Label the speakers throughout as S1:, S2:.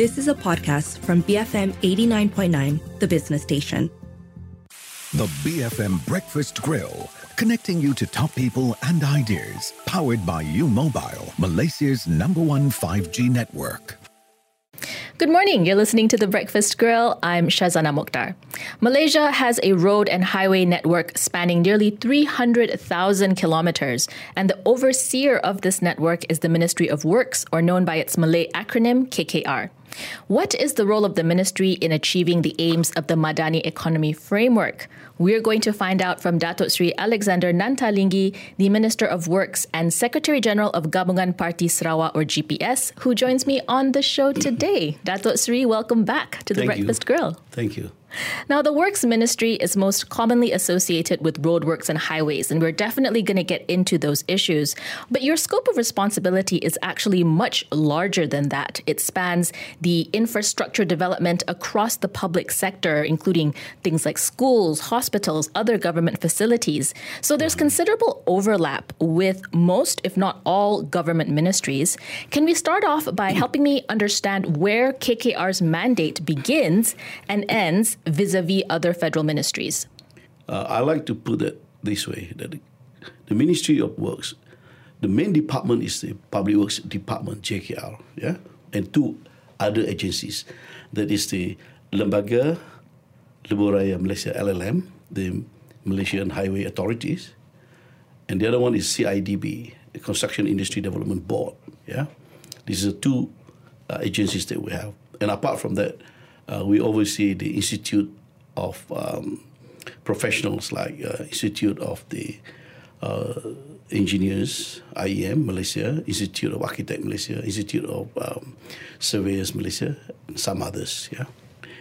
S1: This is a podcast from BFM 89.9, the business station.
S2: The BFM Breakfast Grill, connecting you to top people and ideas, powered by U Mobile, Malaysia's number one 5G network.
S3: Good morning. You're listening to The Breakfast Grill. I'm Shazana Mokhtar. Malaysia has a road and highway network spanning nearly 300,000 kilometers, and the overseer of this network is the Ministry of Works, or known by its Malay acronym KKR. What is the role of the ministry in achieving the aims of the Madani Economy Framework? We're going to find out from Datuk Sri Alexander Nanta Linggi, the Minister of Works and Secretary General of Gabungan Parti Sarawak or GPS, who joins me on the show today. Datuk Sri, welcome back to the
S4: Thank
S3: Breakfast
S4: you.
S3: Grill.
S4: Thank you.
S3: Now, the Works Ministry is most commonly associated with roadworks and highways, and we're definitely going to get into those issues. But your scope of responsibility is actually much larger than that. It spans the infrastructure development across the public sector, including things like schools, hospitals, other government facilities. So there's considerable overlap with most, if not all, government ministries. Can we start off by helping me understand where KKR's mandate begins and ends? Vis-a-vis other federal ministries?
S4: Uh, I like to put it this way: that the Ministry of Works, the main department is the Public Works Department (JKR), yeah, and two other agencies, that is the Lembaga Lebuh Malaysia (LLM), the Malaysian Highway Authorities, and the other one is CIDB, the Construction Industry Development Board. Yeah, these are two uh, agencies that we have, and apart from that, uh, we oversee the Institute of um, Professionals, like uh, Institute of the uh, Engineers, IEM Malaysia, Institute of Architect Malaysia, Institute of um, Surveyors Malaysia, and some others. Yeah.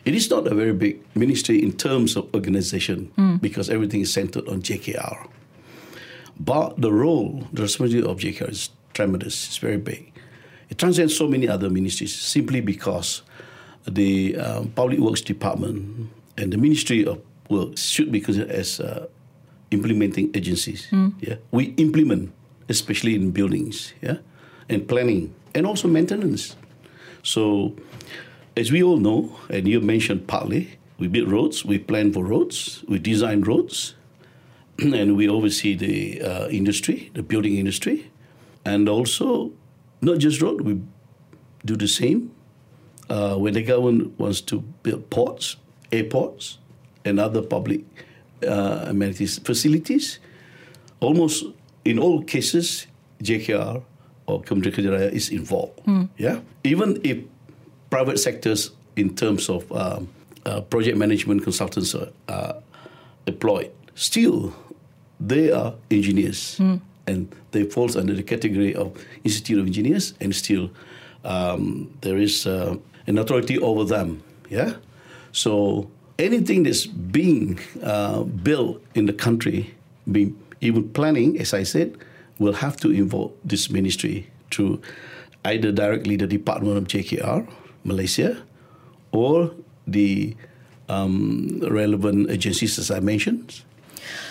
S4: It is not a very big ministry in terms of organization mm. because everything is centered on JKR. But the role, the responsibility of JKR is tremendous, it's very big. It transcends so many other ministries simply because the um, Public Works Department and the Ministry of Works should be considered as uh, implementing agencies. Mm. Yeah, we implement, especially in buildings, yeah, and planning, and also maintenance. So, as we all know, and you mentioned partly, we build roads, we plan for roads, we design roads, and we oversee the uh, industry, the building industry, and also not just road, we do the same uh, when the government wants to build ports, airports, and other public uh, amenities facilities, almost in all cases, JKR or Kementerian Kerja is involved. Mm. Yeah, even if private sectors, in terms of um, uh, project management consultants, are uh, deployed, still they are engineers. Mm. And they falls under the category of Institute of Engineers, and still um, there is uh, an authority over them. Yeah, so anything that's being uh, built in the country, being even planning, as I said, will have to involve this ministry through either directly the Department of JKR, Malaysia, or the um, relevant agencies, as I mentioned.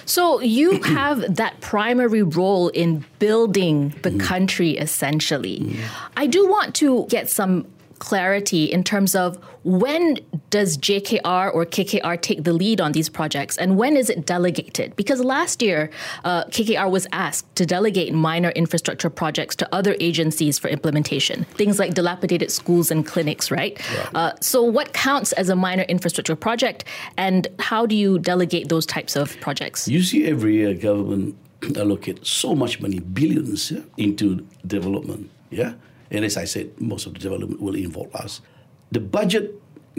S3: So you have that primary role in building the mm. country, essentially. Mm. I do want to get some clarity in terms of when does JKR or KKR take the lead on these projects and when is it delegated? Because last year, uh, KKR was asked to delegate minor infrastructure projects to other agencies for implementation, things like dilapidated schools and clinics, right? right. Uh, so, what counts as a minor infrastructure project and how do you delegate those types of projects?
S4: You see, every year, government allocate so much money, billions, yeah, into development. Yeah, and as I said, most of the development will involve us. The budget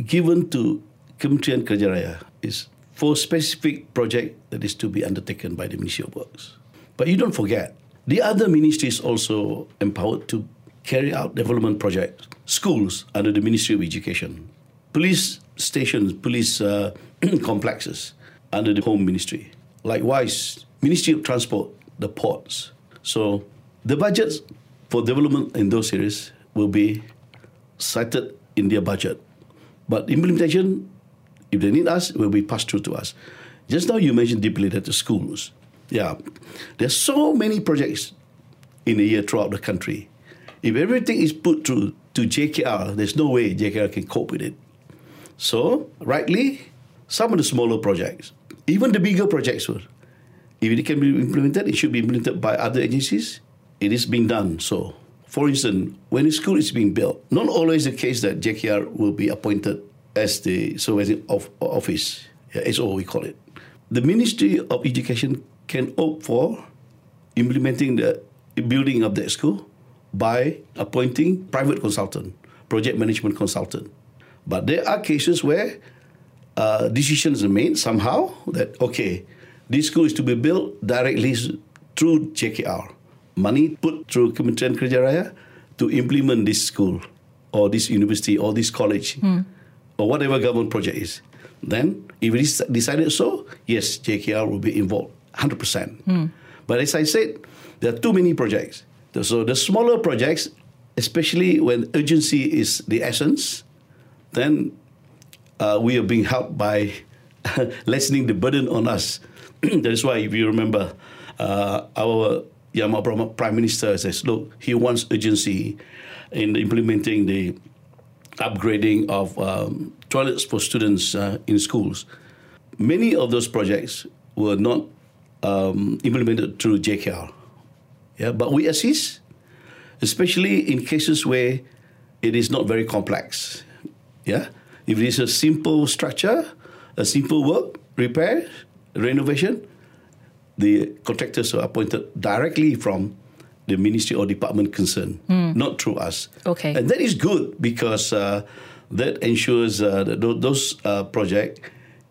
S4: given to Kementerian Kerja Raya is for specific project that is to be undertaken by the Ministry of Works. But you don't forget, the other ministries also empowered to carry out development projects. Schools under the Ministry of Education, police stations, police uh, complexes under the Home Ministry. Likewise, Ministry of Transport, the ports. So the budgets for development in those areas will be cited in their budget. But implementation, if they need us, will be passed through to us. Just now you mentioned deeply that the schools. Yeah, there's so many projects in a year throughout the country. If everything is put through to JKR, there's no way JKR can cope with it. So, rightly, some of the smaller projects, even the bigger projects, if it can be implemented, it should be implemented by other agencies. It is being done. So, for instance, when a school is being built, not always the case that JKR will be appointed as the supervising of, office, yeah, SO we call it. The Ministry of Education can opt for implementing the building of that school by appointing private consultant, project management consultant. But there are cases where uh, decisions are made somehow that okay, this school is to be built directly through JKR. Money put through Kementerian Kerja Raya to implement this school or this university or this college or whatever government project is. Then, if it is decided so, yes, JKR will be involved 100%. Hmm. But as I said, there are too many projects. So the smaller projects, especially when urgency is the essence, then uh, we are being helped by lessening the burden on us. that is why, if you remember, uh, our Yama Prime Minister says, look, he wants urgency in implementing the upgrading of um, toilets for students uh, in schools. Many of those projects were not um, implemented through JKR. Yeah, but we assist, especially in cases where it is not very complex. Yeah, if it is a simple structure, a simple work, repair, renovation, the contractors are appointed directly from the ministry or department concerned, mm. not through us.
S3: Okay,
S4: and that is good because uh, that ensures uh, that those uh, projects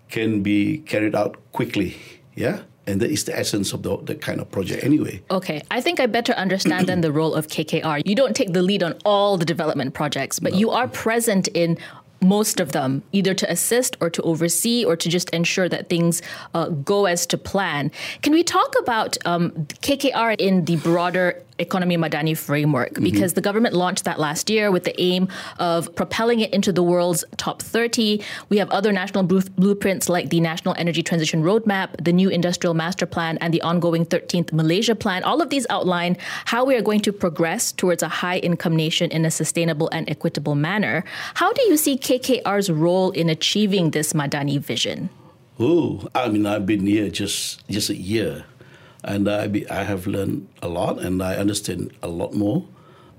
S4: can be carried out quickly. Yeah and that is the essence of the, the kind of project anyway.
S3: Okay, I think I better understand then the role of KKR. You don't take the lead on all the development projects, but no. you are present in most of them, either to assist or to oversee or to just ensure that things uh, go as to plan. Can we talk about um, KKR in the broader Economy Madani framework mm-hmm. because the government launched that last year with the aim of propelling it into the world's top 30. We have other national blueprints like the National Energy Transition Roadmap, the new Industrial Master Plan, and the ongoing 13th Malaysia Plan. All of these outline how we are going to progress towards a high income nation in a sustainable and equitable manner. How do you see KKR's role in achieving this Madani vision?
S4: Oh, I mean, I've been here just just a year and I, be, I have learned a lot and I understand a lot more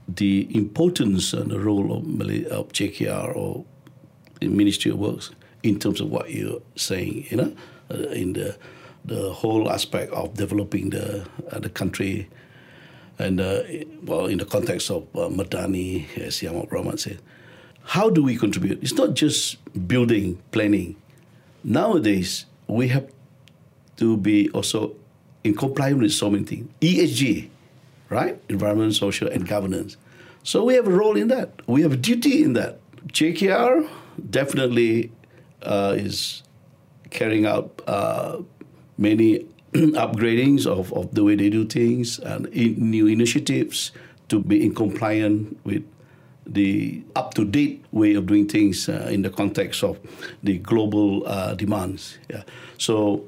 S4: the importance and the role of, of JKR or the Ministry of Works in terms of what you're saying, you know, uh, in the the whole aspect of developing the uh, the country, and uh, well, in the context of uh, Madani, as Yamak Brahman said, how do we contribute? It's not just building, planning. Nowadays, we have to be also in compliance with so many things. ESG, right? Environment, social, and governance. So we have a role in that. We have a duty in that. JKR definitely uh, is carrying out uh, many upgradings of, of the way they do things and in new initiatives to be in compliance with the up-to-date way of doing things uh, in the context of the global uh, demands. Yeah. So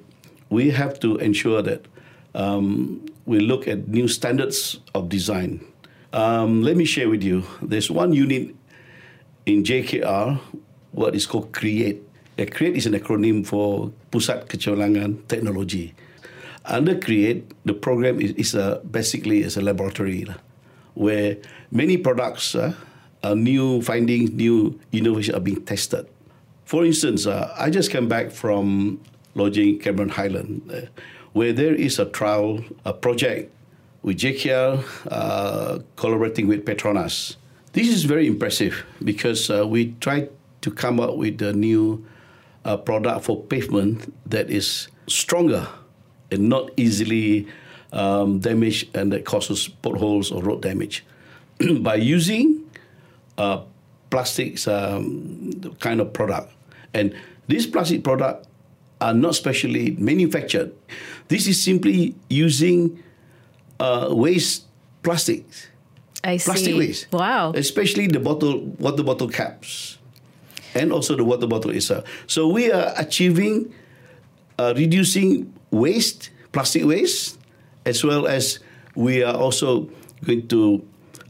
S4: we have to ensure that um, we look at new standards of design. Um, let me share with you. There's one unit in JKR, what is called CREATE. Uh, CREATE is an acronym for Pusat Kecemerlangan Technology. Under CREATE, the program is, is a, basically is a laboratory where many products, uh, new findings, new innovation are being tested. For instance, uh, I just came back from lodging Cameron Highland. Uh, where there is a trial a project with JKR uh, collaborating with Petronas. This is very impressive because uh, we tried to come up with a new uh, product for pavement that is stronger and not easily um, damaged and that causes potholes or road damage. By using uh, plastics um, kind of product, and this plastic product are not specially manufactured. This is simply using uh, waste plastics.
S3: I
S4: plastic
S3: see.
S4: waste.
S3: Wow.
S4: Especially the bottle, water bottle caps, and also the water bottle itself. So we are achieving uh, reducing waste, plastic waste, as well as we are also going to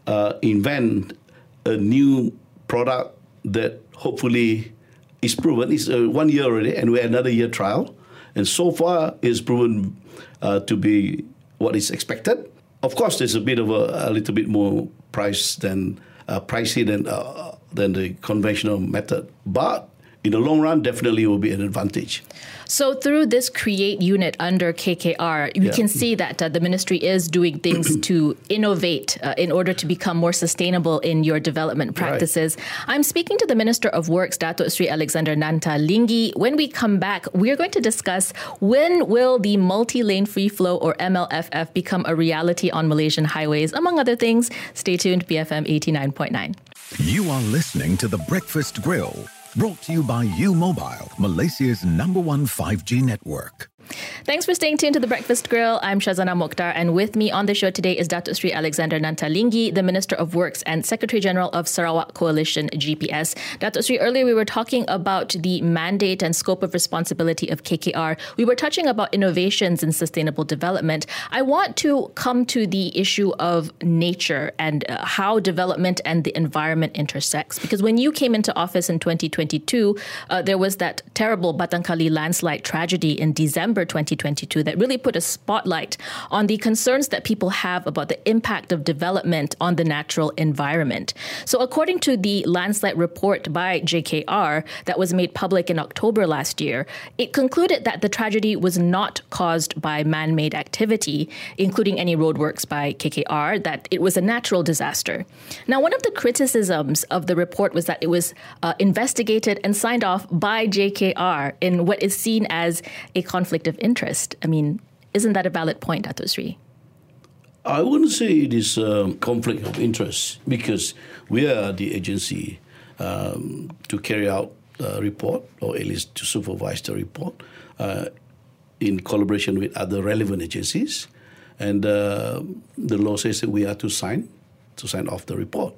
S4: uh, invent a new product that hopefully is proven. It's uh, one year already, and we're another year trial. And so far, it's proven uh, to be what is expected. Of course, there's a bit of a, a little bit more price than uh, pricey than uh, than the conventional method, but in the long run, definitely will be an advantage.
S3: So, through this create unit under KKR, you
S4: Yeah.
S3: can see that uh, the ministry is doing things to innovate uh, in order to become more sustainable in your development practices. I'm speaking to the Minister of Works, Dato Sri Alexander Nanta Linggi. When we come back, we're going to discuss when will the multi-lane free flow or MLFF become a reality on Malaysian highways, among other things. Stay tuned, BFM 89.9.
S2: You are listening to The Breakfast Grill, brought to you by U Mobile, Malaysia's number one 5G network.
S3: Thanks for staying tuned to the Breakfast Grill. I'm Shazana Mokhtar, and with me on the show today is Datuk Sri Alexander Nanta Linggi, the Minister of Works and Secretary General of Sarawak Coalition GPS. Datuk Sri, earlier we were talking about the mandate and scope of responsibility of KKR. We were touching about innovations in sustainable development. I want to come to the issue of nature and uh, how development and the environment intersects. Because when you came into office in 2022, uh, there was that terrible Batang Kali landslide tragedy in December 2022 that really put a spotlight on the concerns that people have about the impact of development on the natural environment. So, according to the landslide report by JKR that was made public in October last year, it concluded that the tragedy was not caused by man made activity, including any roadworks by KKR, that it was a natural disaster. Now, one of the criticisms of the report was that it was uh, investigated and signed off by JKR in what is seen as a conflict of interest. I mean, isn't that a valid point, Atosri?
S4: I wouldn't say it is a conflict of interest because we are the agency um, to carry out the report or at least to supervise the report uh, in collaboration with other relevant agencies. And uh, the law says that we are to sign to sign off the report.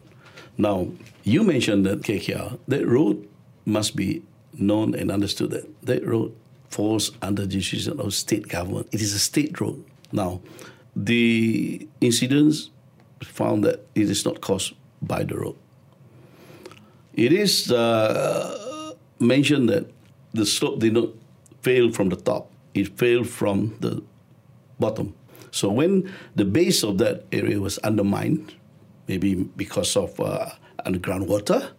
S4: Now, you mentioned that KKR, that road must be known and understood that that road falls under the jurisdiction of state government. It is a state road. Now, the incidents found that it is not caused by the road. It is uh, mentioned that the slope did not fail from the top; it failed from the bottom. So when the base of that area was undermined, maybe because of uh, underground water,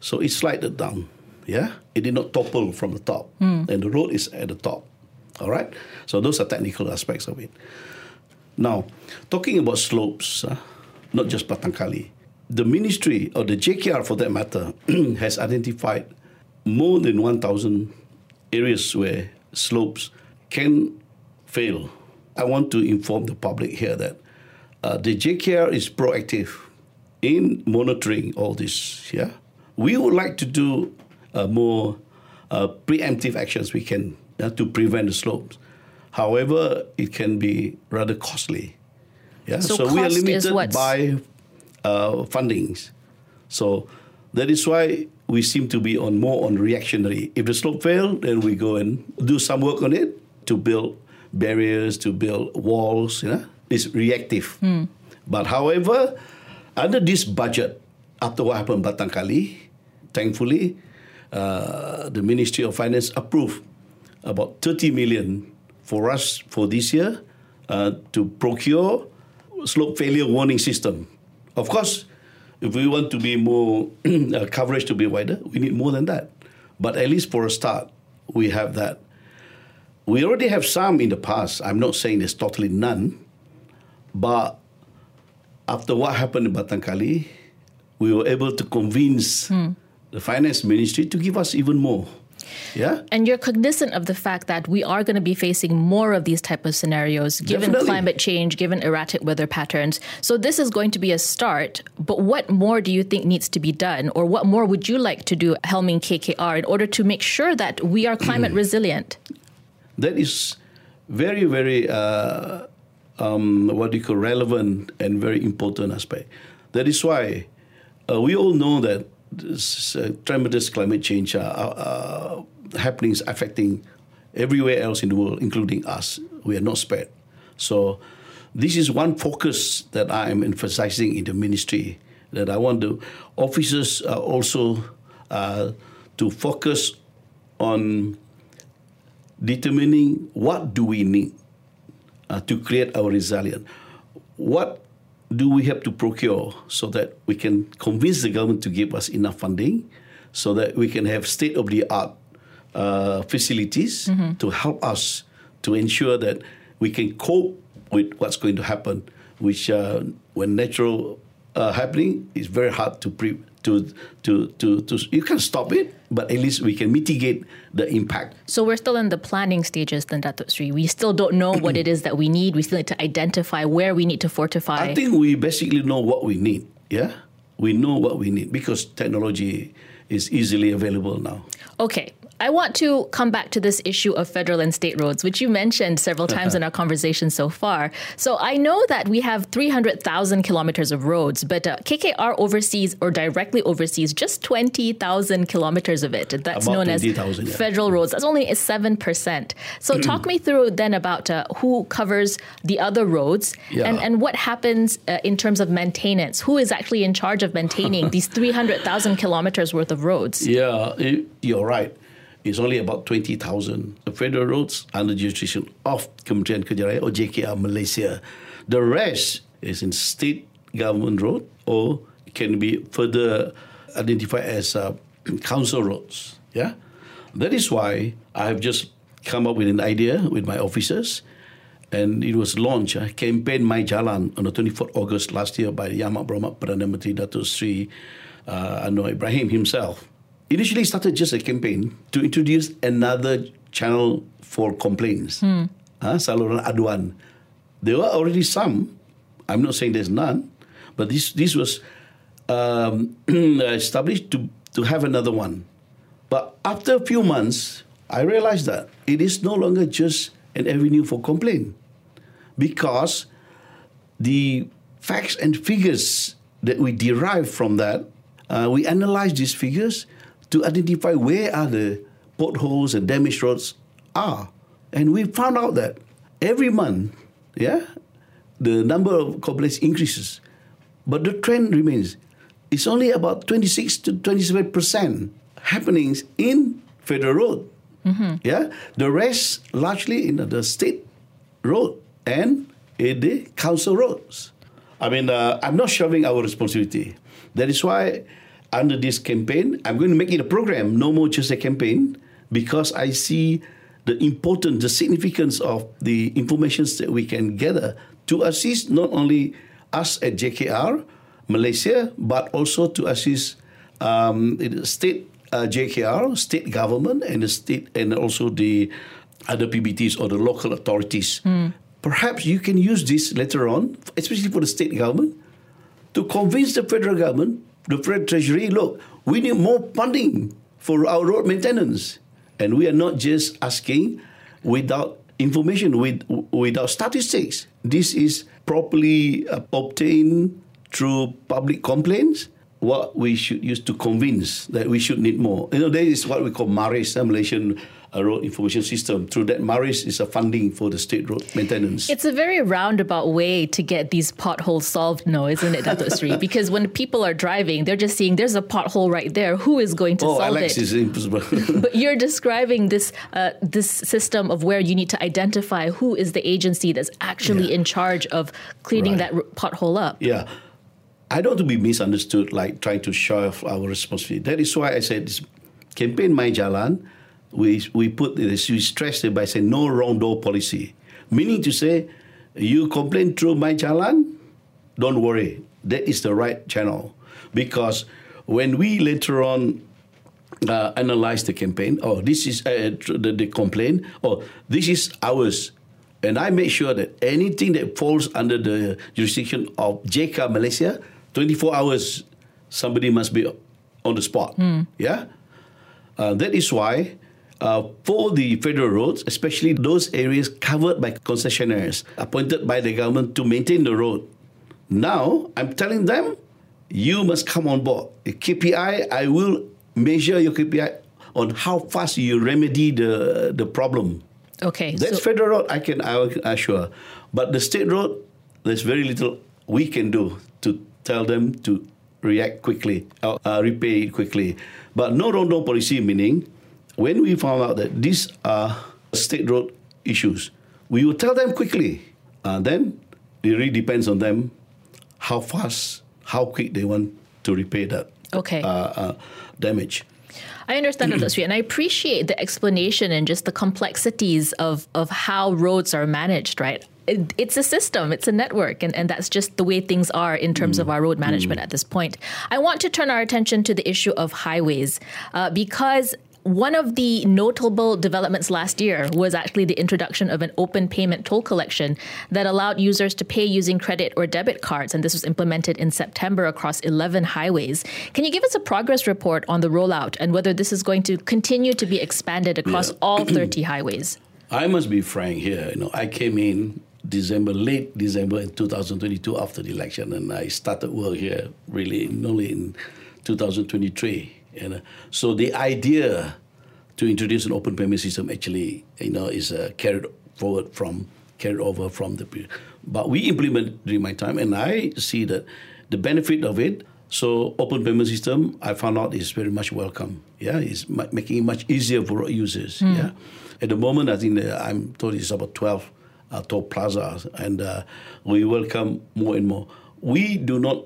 S4: so it slided down. Yeah, it did not topple from the top, and the road is at the top. All right, so those are technical aspects of it. Now, talking about slopes, uh, not just Batang Kali, the ministry or the JKR for that matter has identified more than 1,000 areas where slopes can fail. I want to inform the public here that uh, the JKR is proactive in monitoring all this. Yeah, we would like to do more uh, preemptive actions we can uh, to prevent the slopes. However, it can be rather costly. Yeah,
S3: So
S4: we are limited by uh, fundings. So that is why we seem to be on more on reactionary. If the slope fail, then we go and do some work on it to build barriers, to build walls. You know, it's reactive. But however, under this budget, after what happened in Batang Kali, thankfully, uh, the Ministry of Finance approved about 30 million for us for this year uh, to procure slope failure warning system. Of course, if we want to be more uh, coverage to be wider, we need more than that. But at least for a start, we have that. We already have some in the past. I'm not saying there's totally none, but after what happened in Batang Kali, we were able to convince the finance ministry to give us even more. Yeah.
S3: And you're cognizant of the fact that we are going to be facing more of these type of scenarios given
S4: Definitely.
S3: climate change, given erratic weather patterns. So this is going to be a start. But what more do you think needs to be done, or what more would you like to do, helming KKR, in order to make sure that we are climate resilient?
S4: that is very, very uh, um, what do you call relevant and very important aspect. That is why uh, we all know that uh, tremendous climate change are, are, are happenings affecting everywhere else in the world, including us. We are not spared. So this is one focus that I am emphasizing in the ministry that I want the officers uh, also uh, to focus on determining what do we need uh, to create our resilience. What do we have to procure so that we can convince the government to give us enough funding so that we can have state of the art uh, facilities mm-hmm. to help us to ensure that we can cope with what's going to happen, which uh, when natural uh, happening is very hard to pre- to, to to to you can stop it, but at least we can mitigate the impact.
S3: So we're still in the planning stages, then Datuk Sri. We still don't know what it is that we need. We still need to identify where we need to fortify.
S4: I think we basically know what we need. Yeah, we know what we need because technology is easily available now.
S3: Okay, I want to come back to this issue of federal and state roads, which you mentioned several times in our conversation so far. So I know that we have 300,000 kilometers of roads, but uh, KKR oversees or directly oversees just 20,000 kilometers of it. That's
S4: About
S3: known as
S4: 20,000, yeah.
S3: federal roads. That's only 7%. So talk me through then about uh, who covers the other roads
S4: Yeah.
S3: and, and what happens uh, in terms of maintenance. Who is actually in charge of maintaining these 300,000 kilometers worth of roads?
S4: Yeah, it, you're right. It's only about 20,000. The federal roads under the jurisdiction of Kementerian Kerja Raya or JKR Malaysia. The rest is in state government road or can be further identified as uh, council roads. Yeah, that is why I have just come up with an idea with my officers, and it was launched uh, campaign My Jalan on the 24th August last year by Yang Amat Berhormat Perdana Menteri Datuk Sri uh, Anwar Ibrahim himself. Initially started just a campaign to introduce another channel for complaints, uh, saluran aduan. There were already some. I'm not saying there's none, but this this was um, established to to have another one. But after a few months, I realized that it is no longer just an avenue for complaint because the facts and figures that we derive from that, uh, we analyze these figures to identify where are the potholes and damaged roads are. And we found out that every month, yeah, the number of complaints increases, but the trend remains. It's only about 26 to 27 percent happenings in federal road. Yeah, the rest largely in the state road and in the council roads. I mean, uh, I'm not shoving our responsibility. That is why, under this campaign, I'm going to make it a program, no more just a campaign, because I see the importance, the significance of the informations that we can gather to assist not only us at JKR, Malaysia, but also to assist um, the state uh, JKR, state government, and the state, and also the other PBTs or the local authorities. Perhaps you can use this later on, especially for the state government, to convince the federal government, the federal treasury, look, we need more funding for our road maintenance. And we are not just asking without information, with, without statistics. This is properly uh, obtained through public complaints. What we should use to convince that we should need more. You know, that is what we call MARRIS, Malaysian uh, Road Information System. Through that, MARRIS is a funding for the state road maintenance.
S3: It's a very roundabout way to get these potholes solved, no, isn't it, Dato Sri? Because when people are driving, they're just seeing there's a pothole right there. Who is going to solve it?
S4: oh,
S3: solve
S4: Alex
S3: it?
S4: is impossible.
S3: but you're describing this uh, this system of where you need to identify who is the agency that's actually
S4: Yeah.
S3: in charge of cleaning
S4: Right.
S3: that r- pothole up.
S4: Yeah. I don't want to be misunderstood like trying to show off our responsibility. That is why I said this campaign My Jalan, we, we put this, we stressed it by saying no wrong door policy. Meaning to say, you complain through My Jalan, don't worry. That is the right channel. Because when we later on uh, analyze the campaign, oh, this is uh, the, the complaint, oh, this is ours. And I make sure that anything that falls under the jurisdiction of JK Malaysia, 24 hours, somebody must be on the spot. Yeah? Uh, that is why uh, for the federal roads, especially those areas covered by concessionaires appointed by the government to maintain the road, now I'm telling them, you must come on board. The KPI, I will measure your KPI on how fast you remedy the, the problem.
S3: Okay.
S4: That's
S3: so-
S4: federal road, I can assure. But the state road, there's very little we can do to tell them to react quickly, uh, uh, repay quickly. But no road no policy meaning when we found out that these are state road issues, we will tell them quickly. Uh, then it really depends on them how fast, how quick they want to repay that
S3: Okay.
S4: uh, uh, damage.
S3: I understand that, Sri, and I appreciate the explanation and just the complexities of, of how roads are managed, right? It, it's a system, it's a network, and, and that's just the way things are in terms of our road management at this point. I want to turn our attention to the issue of highways uh, because one of the notable developments last year was actually the introduction of an open payment toll collection that allowed users to pay using credit or debit cards. And this was implemented in September across 11 highways. Can you give us a progress report on the rollout and whether this is going to continue to be expanded across
S4: Yeah.
S3: all 30 highways?
S4: I must be frank here. You know, I came in December, late December in 2022 after the election, and I started work here really only in 2023. And uh, so the idea to introduce an open payment system actually, you know, is uh, carried forward from carried over from the period. But we implement during my time, and I see that the benefit of it. So open payment system, I found out is very much welcome. Yeah, it's ma- making it much easier for users. Yeah, at the moment, I think that I'm told it's about 12 uh, toll plazas, and uh, we welcome more and more. We do not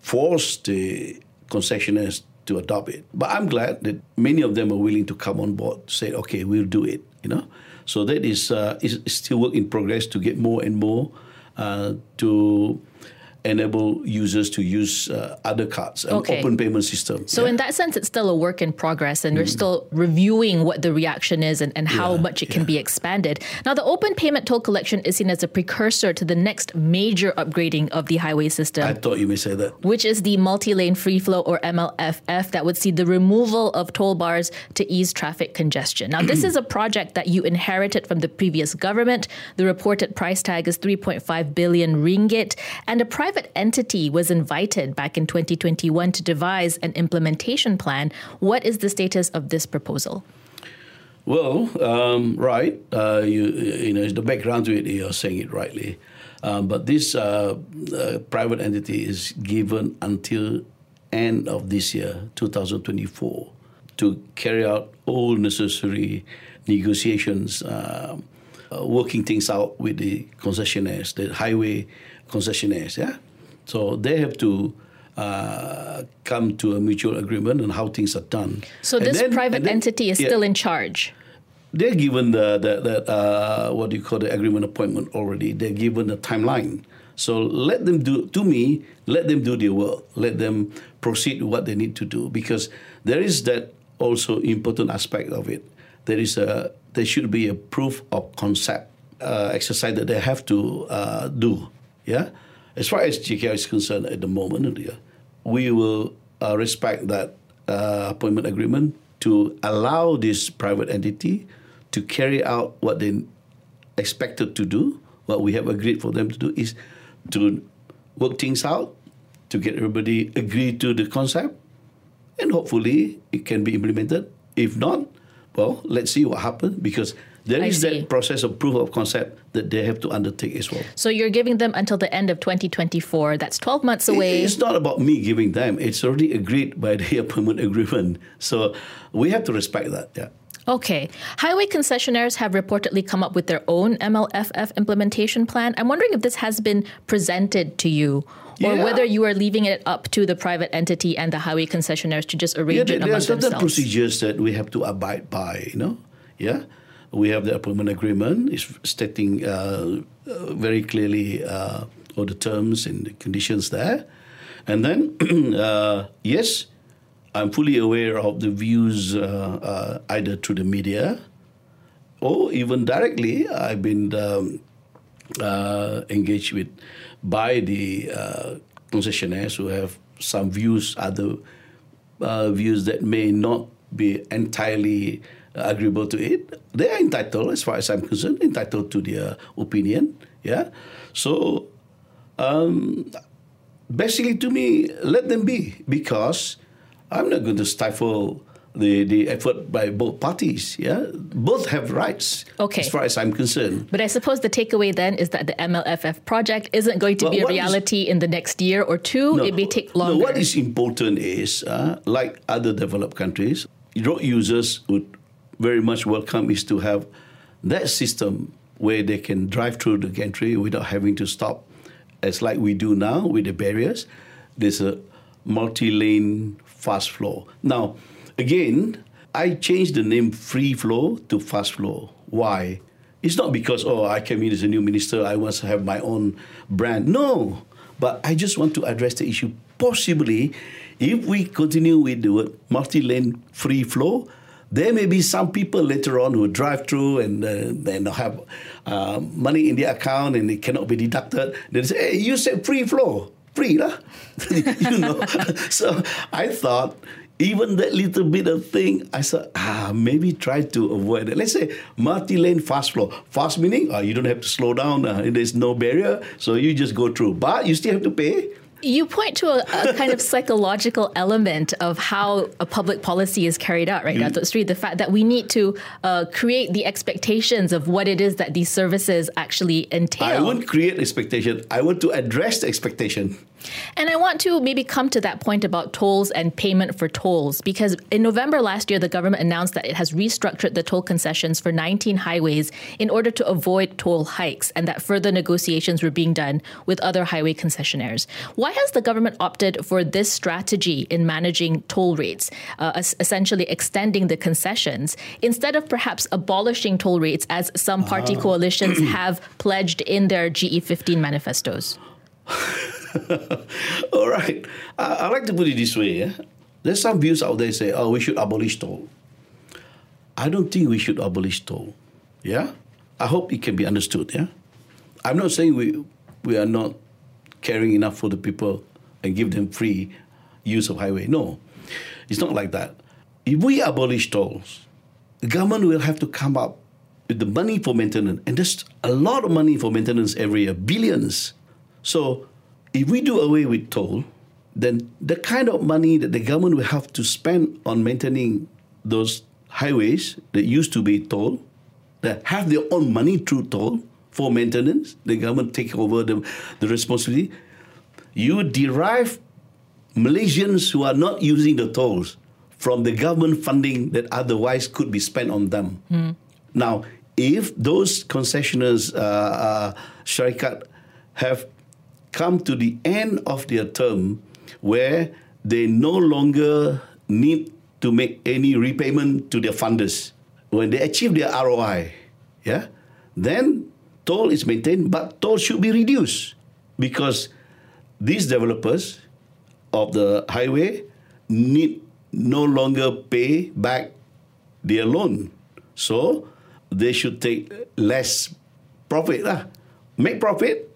S4: force the concessionaires to adopt it. But I'm glad that many of them are willing to come on board, say, okay, we'll do it, you know. So that is, uh, is still work in progress to get more and more uh, to enable users to use uh, other cards, an
S3: Okay.
S4: open payment system.
S3: So, in that sense, it's still a work in progress, and we're still reviewing what the reaction is and, and how
S4: Yeah,
S3: much it can be expanded. Now, the open payment toll collection is seen as a precursor to the next major upgrading of the highway system.
S4: I thought you may say that.
S3: which is the multi-lane free flow or MLFF that would see the removal of toll bars to ease traffic congestion. Now, this is a project that you inherited from the previous government. The reported price tag is 3.5 billion ringgit, and a private entity was invited back in 2021 to devise an implementation plan. What is the status of this proposal?
S4: Well, um, right. Uh, you you know the background to it. You're saying it rightly, um, but this uh, uh, private entity is given until end of this year, 2024, to carry out all necessary negotiations, um, uh, working things out with the concessionaires, the highway concessionaires. Yeah, so they have to. Uh, come to a mutual agreement on how things are done.
S3: So
S4: And
S3: this
S4: then-
S3: private
S4: then-
S3: entity is
S4: yeah
S3: still in charge.
S4: they're given the, the, the uh, what do you call the agreement appointment already. They're given a timeline. So let them do to me. Let them do their work. Let them proceed with what they need to do because there is that also important aspect of it. There is a there should be a proof of concept uh, exercise that they have to uh, do. Yeah, as far as JKR is concerned at the moment, we will uh, respect that uh, appointment agreement to allow this private entity to carry out what they expected to do. What we have agreed for them to do is to work things out, to get everybody agree to the concept, and hopefully it can be implemented. If not, well, let's see what happens because there
S3: I
S4: is
S3: see.
S4: that process of proof of concept that they have to undertake as well.
S3: So you're giving them until the end of 2024. That's 12 months away.
S4: It's not about me giving them. It's already agreed by the appointment agreement. So we have to respect that. Yeah.
S3: Okay. Highway concessionaires have reportedly come up with their own MLFF implementation plan. I'm wondering if this has been presented to you or
S4: Yeah.
S3: whether you are leaving it up to the private entity and the highway concessionaires to just arrange
S4: Yeah,
S3: it
S4: there, there
S3: among
S4: are certain
S3: themselves.
S4: procedures that we have to abide by. You know, yeah, we have the appointment agreement is stating uh, uh, very clearly uh, all the terms and the conditions there, and then uh, yes, I'm fully aware of the views uh, uh, either through the media or even directly. I've been um, engaged with by the concessionaires who have some views, other views that may not be entirely agreeable to it. They are entitled, as far as I'm concerned, entitled to their opinion. Yeah, so um, basically, to me, let them be because I'm not going to stifle the, the effort by both parties. Yeah, both have rights.
S3: Okay.
S4: As far as I'm concerned.
S3: But I suppose the takeaway then is that the MLFF project isn't going to
S4: Well,
S3: be a
S4: what is-
S3: reality in the next year or two. it may take longer.
S4: No, what is important is, uh, like other developed countries, road users would very much welcome is to have that system where they can drive through the country without having to stop, as like we do now with the barriers. There's a multi-lane fast flow. Now, again, I changed the name free flow to fast flow. Why? It's not because oh I came in as a new minister, I want to have my own brand. No. But I just want to address the issue. Possibly, if we continue with the word multi-lane free flow, there may be some people later on who drive through and uh, have uh, money in their account and it cannot be deducted. They say, "Hey, you said free flow, free lah." you know. so I thought even that little bit of thing, I said, ah, maybe try to avoid it. Let's say multi-lane fast flow. Fast meaning uh, you don't have to slow down. Uh, there's no barrier, so you just go through. But you still have to pay.
S3: You point to a, a kind of psychological element of how a public policy is carried out, right,
S4: Mm.
S3: Dato Sri? The fact that we need to uh, create the expectations of what it is that these services actually entail.
S4: I won't create expectation. I want to address the expectation.
S3: And I want to maybe come to that point about tolls and payment for tolls because in November last year, the government announced that it has restructured the toll concessions for 19 highways in order to avoid toll hikes and that further negotiations were being done with other highway concessionaires. Why has the government opted for this strategy in managing toll rates, uh, essentially extending the concessions, instead of perhaps abolishing toll rates as some party coalitions have pledged in their GE15 manifestos?
S4: All right. I, I like to put it this way. Yeah? There's some views out there say, oh, we should abolish toll. I don't think we should abolish toll. Yeah? I hope it can be understood. Yeah? I'm not saying we, we are not caring enough for the people and give them free use of highway. No. It's not like that. If we abolish tolls, the government will have to come up with the money for maintenance. And there's a lot of money for maintenance every year, billions. So if we do away with toll, then the kind of money that the government will have to spend on maintaining those highways that used to be toll, that have their own money through toll for maintenance, the government take over the, the responsibility. You derive Malaysians who are not using the tolls from the government funding that otherwise could be spent on them. Now, if those concessionaires, uh, uh, Sharikat, have come to the end of their term where they no longer need to make any repayment to their funders, when they achieve their ROI, yeah, then toll is maintained, but toll should be reduced because these developers of the highway need no longer pay back their loan. So they should take less profit. Lah. Make profit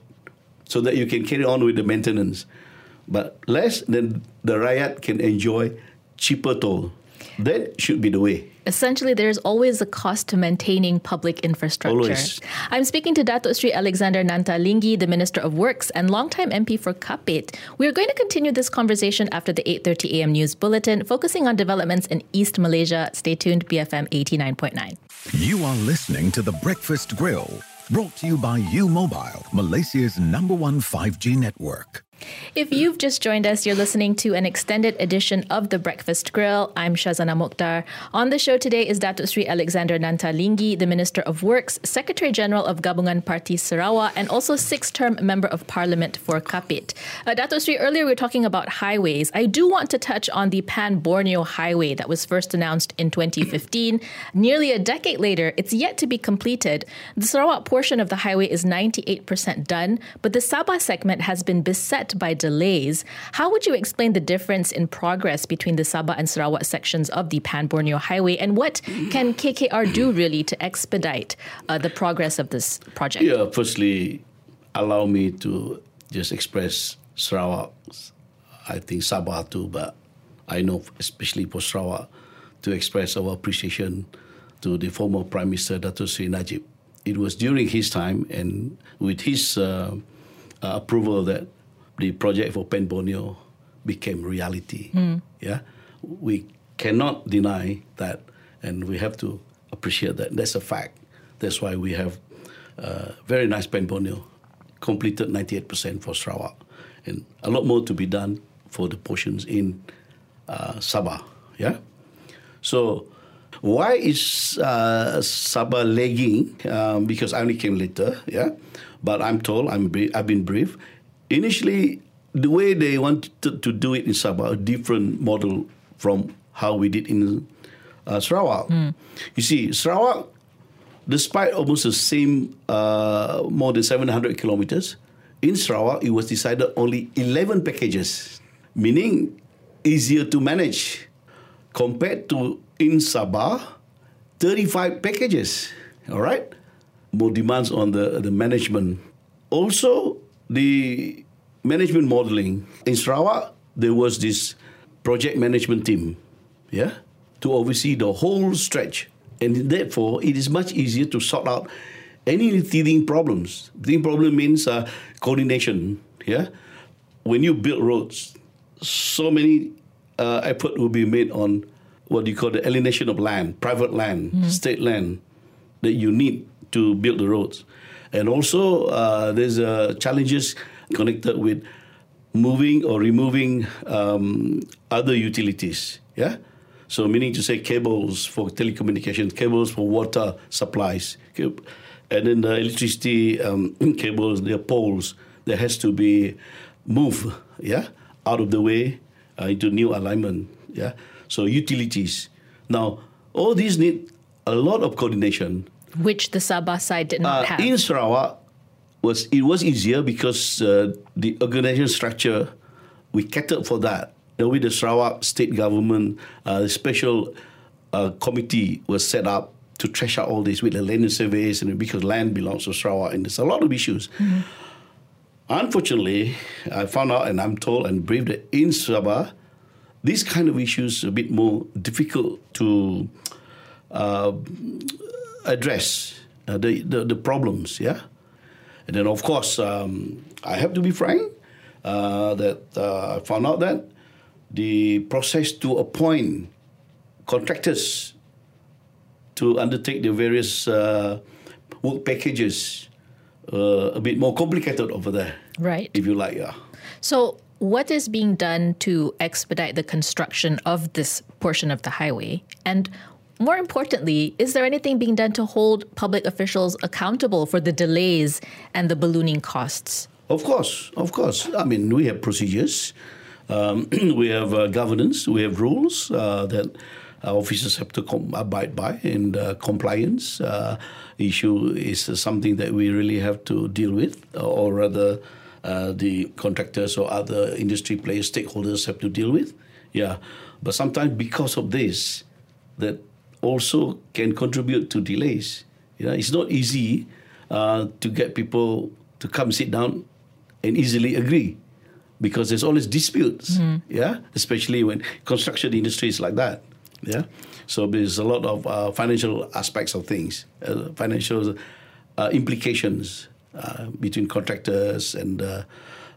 S4: so that you can carry on with the maintenance. But less than the riot can enjoy cheaper toll. That should be the way.
S3: Essentially, there's always a cost to maintaining public infrastructure.
S4: Always.
S3: I'm speaking to Datuk Sri Alexander Nanta Linggi, the Minister of Works and longtime MP for Kapit. We're going to continue this conversation after the 8:30 a.m. news bulletin, focusing on developments in East Malaysia. Stay tuned, BFM 89.9.
S2: You are listening to The Breakfast Grill, brought to you by U Mobile, Malaysia's number one 5G network.
S3: If you've just joined us, you're listening to an extended edition of The Breakfast Grill. I'm Shazana Mokhtar. On the show today is Datuk Sri Alexander Nanta Linggi, the Minister of Works, Secretary General of Gabungan Parti Sarawak, and also six-term Member of Parliament for Kapit. Uh, Datuk Sri, earlier we were talking about highways. I do want to touch on the Pan-Borneo Highway that was first announced in 2015. Nearly a decade later, it's yet to be completed. The Sarawak portion of the highway is 98% done, but the Sabah segment has been beset by delays. How would you explain the difference in progress between the Sabah and Sarawak sections of the Pan Borneo Highway, and what can KKR do really to expedite uh, the progress of this project?
S4: Yeah, firstly, allow me to just express Sarawak, I think Sabah too, but I know especially for Sarawak, to express our appreciation to the former Prime Minister Dato Sri Najib. It was during his time and with his uh, uh, approval that the project for Pen Borneo became reality. Yeah, we cannot deny that, and we have to appreciate that. That's a fact. That's why we have uh, very nice Pen Borneo, completed 98% for Sarawak, and a lot more to be done for the portions in uh, Sabah. Yeah. So, why is uh, Sabah lagging? Um, because I only came later. Yeah, but I'm told I'm bri- I've been briefed. Initially, the way they wanted to, to do it in Sabah, a different model from how we did in uh, Sarawak. You see, Sarawak, despite almost the same uh, more than 700 kilometers, in Sarawak it was decided only 11 packages, meaning easier to manage compared to in Sabah, 35 packages. All right, more demands on the the management. Also, the management modeling in Sarawak, there was this project management team, yeah, to oversee the whole stretch, and therefore it is much easier to sort out any teething problems. Teething problem means uh, coordination, yeah. When you build roads, so many uh, effort will be made on what you call the alienation of land, private land, state land that you need to build the roads. And also, uh, there's uh, challenges connected with moving or removing um, other utilities. Yeah, so meaning to say cables for telecommunications, cables for water supplies, and then the electricity um, cables, their poles, there has to be moved. Yeah, out of the way uh, into new alignment. Yeah, so utilities. Now, all these need a lot of coordination
S3: Which the Sabah side did not
S4: uh,
S3: have.
S4: in Sarawak was it was easier because uh, the organization structure we catered for that. Know, with the Sarawak state government, uh, special uh, committee was set up to trash out all this with the land surveys and because land belongs to Sarawak and there's a lot of issues. Unfortunately, I found out and I'm told and briefed that in Sabah, these kind of issues are a bit more difficult to uh, address uh, the, the the problems. Yeah, and then of course um, I have to be frank uh, that uh, I found out that the process to appoint contractors to undertake the various uh, work packages uh, a bit more complicated over there.
S3: Right.
S4: If you like, yeah.
S3: So, what is being done to expedite the construction of this portion of the highway? And more importantly, is there anything being done to hold public officials accountable for the delays and the ballooning costs?
S4: Of course, of course. I mean, we have procedures, um, we have uh, governance, we have rules uh, that officers have to com- abide by, and uh, compliance uh, issue is something that we really have to deal with, or rather, uh, the contractors or other industry players, stakeholders have to deal with. Yeah, but sometimes because of this, that also can contribute to delays. You know, it's not easy uh, to get people to come sit down and easily agree because there's always disputes. Yeah, especially when construction industry is like that. Yeah, so there's a lot of uh, financial aspects of things, uh, financial uh, implications uh, between contractors and uh,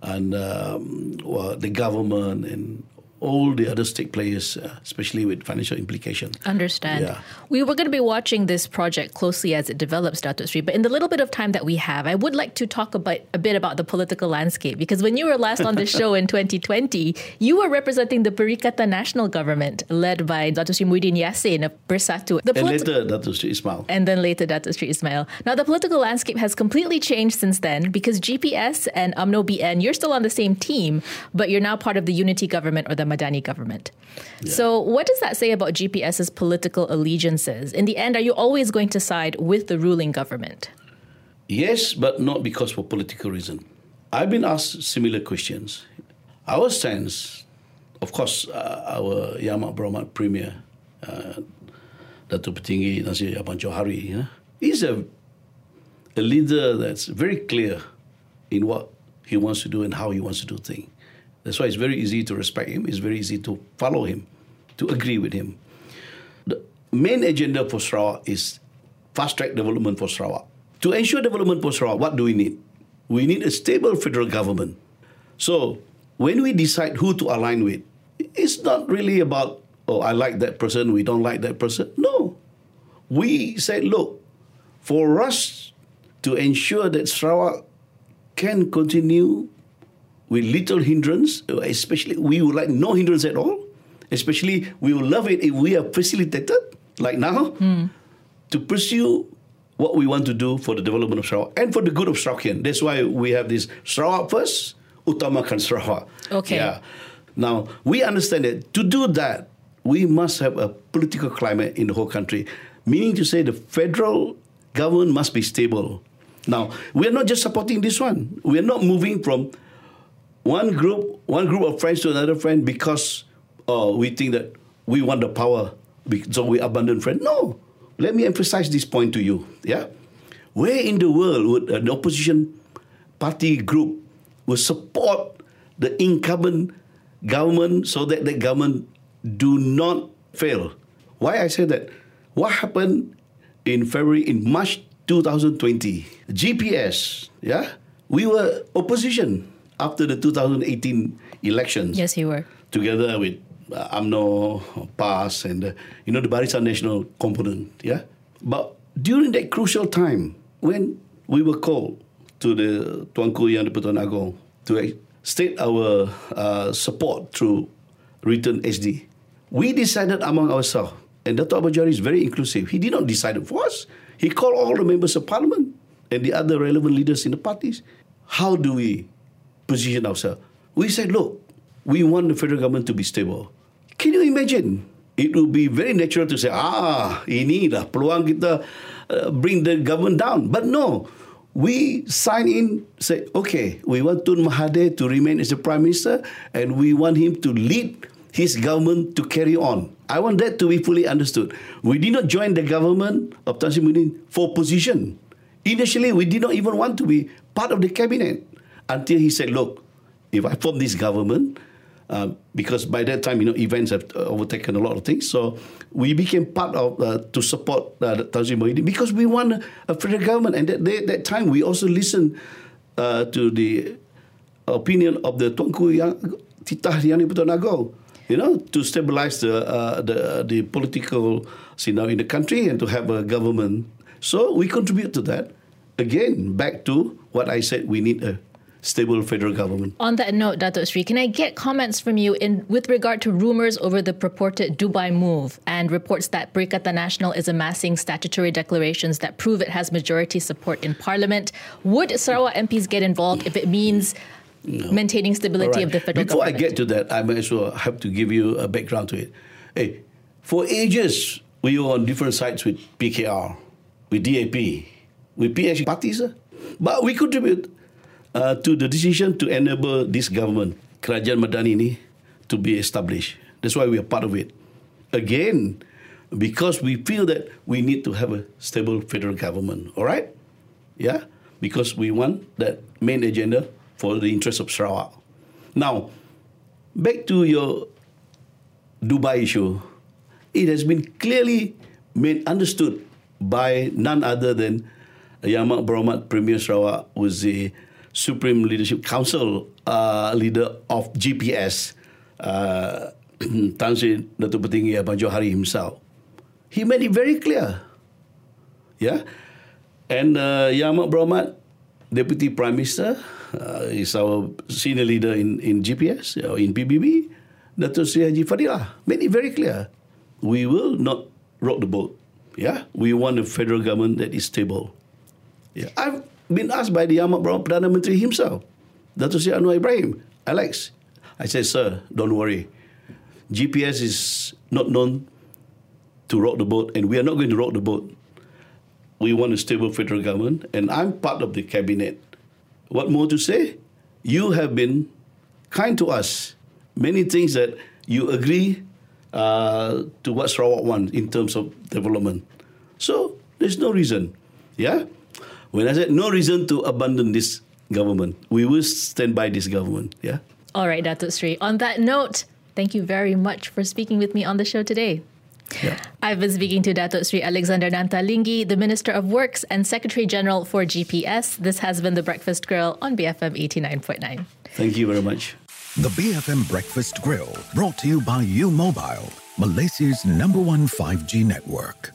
S4: and um, well, the government and all the other stake players, uh, especially with financial implication.
S3: Understand.
S4: Yeah.
S3: We were going to be watching this project closely as it develops, Dato Sri. But in the little bit of time that we have, I would like to talk about a bit about the political landscape because when you were last on the show in 2020, you were representing the Perikatan Nasional Government led by Dato Sri Muhyiddin Yassin of Bersatu. The
S4: And
S3: politi-
S4: later, Dato Sri Ismail.
S3: and then later Dato Sri Ismail. Now, the political landscape has completely changed since then because GPS and UMNO BN, you're still on the same team, but you're now part of the unity government or the Madani government. So, what does that say about GPS's political allegiances? In the end, are you always going to side with the ruling government?
S4: Yes, but not because for political reason. I've been asked similar questions. Our stance, of course, uh, our Yang Amat Berhormat Premier, uh, Datuk Petinggi Nasir Abang Johari, he's a, a leader that's very clear in what he wants to do and how he wants to do things. That's why it's very easy to respect him. It's very easy to follow him, to agree with him. The main agenda for Sarawak is fast track development for Sarawak. To ensure development for Sarawak, what do we need? We need a stable federal government. So when we decide who to align with, it's not really about oh, I like that person, we don't like that person. No. We said, look, for us to ensure that Sarawak can continue with little hindrance, especially we would like no hindrance at all, especially we would love it if we are facilitated, like now, to pursue what we want to do for the development of Sarawak and for the good of Sarawakian. That's why we have this Sarawak first, utamakan Sarawak.
S3: Okay.
S4: Yeah. Now, we understand that to do that, we must have a political climate in the whole country, meaning to say the federal government must be stable. Now, we are not just supporting this one. We are not moving from one group, one group of friends to another friend because uh, we think that we want the power, so we abandon friend. No, let me emphasize this point to you. Yeah, where in the world would an opposition party group will support the incumbent government so that the government do not fail? Why I say that? What happened in February in March 2020? GPS. Yeah, we were opposition after the 2018 elections
S3: Yes, you were.
S4: together with uh, UMNO, PAS, and uh, you know the Barisan Nasional component. Yeah, but during that crucial time when we were called to the Tuanku Yang di-Pertuan Agong to state our uh, support through written SD, we decided among ourselves. And Dato' Abang Johari is very inclusive. He did not decide it for us. He called all the members of parliament and the other relevant leaders in the parties. How do we position ourselves. We said, look, we want the federal government to be stable. Can you imagine? It would be very natural to say, ah, ini dah peluang kita uh, bring the government down. But no, we sign in, say, okay, we want Tun Mahathir to remain as the prime minister and we want him to lead his government to carry on. I want that to be fully understood. We did not join the government of Tan Sri for position. Initially, we did not even want to be part of the cabinet until he said, look, if I form this government, uh, because by that time, you know, events have uh, overtaken a lot of things. So we became part of uh, to support uh, Tan Sri Muhyiddin because we want a, federal government. And that, that, that time, we also listened uh, to the opinion of the Tuanku Titah Agong, you know, to stabilize the, uh, the, the political scenario in the country and to have a government. So we contribute to that. Again, back to what I said, we need a stable federal government.
S3: On that note, Dato Sri, can I get comments from you in with regard to rumors over the purported Dubai move and reports that Perikatan Nasional is amassing statutory declarations that prove it has majority support in Parliament? Would Sarawak MPs get involved if it means maintaining stability
S4: All
S3: of the federal
S4: Before
S3: government?
S4: Before I get to that, I might as well have to give you a background to it. Hey, for ages, we were on different sides with PKR, with DAP, with PH parties, but we contribute uh, to the decision to enable this government, Kerajaan Madani ini, to be established. That's why we are part of it. Again, because we feel that we need to have a stable federal government, all right? Yeah? Because we want that main agenda for the interest of Sarawak. Now, back to your Dubai issue, it has been clearly made understood by none other than Yang Amat Berhormat Premier Sarawak was the Supreme Leadership Council uh, leader of GPS, uh, Tan Sri Datuk Petinggi Abang Johari himself. He made it very clear. Yeah. And uh, Yang Amat Berhormat, Deputy Prime Minister, uh, is our senior leader in, in GPS, or in PBB, Dato' Sri Haji Fadilah, made it very clear. We will not rock the boat. Yeah. We want a federal government that is stable. Yeah. I've been asked by the Berhormat Perdana Menteri himself, Dato' Sri Anwar Ibrahim, Alex. I said, sir, don't worry. GPS is not known to rock the boat, and we are not going to rock the boat. We want a stable federal government, and I'm part of the cabinet. What more to say? You have been kind to us. Many things that you agree uh, to what Sarawak wants in terms of development. So there's no reason. Yeah? When I said no reason to abandon this government, we will stand by this government. Yeah?
S3: All right, Dato Sri. On that note, thank you very much for speaking with me on the show today.
S4: Yeah.
S3: I've been speaking to Dato Sri Alexander Nanta Linggi, the Minister of Works and Secretary General for GPS. This has been The Breakfast Grill on BFM 89.9.
S4: Thank you very much.
S2: The BFM Breakfast Grill, brought to you by U Mobile, Malaysia's number one 5G network.